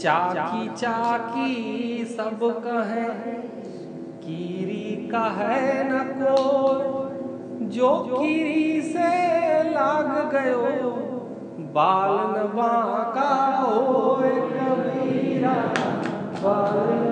चाकी चाकी सब कहे। कीरी का है न को जो कीरी से लाग गयो बाल नवा का हो कबीरा बाल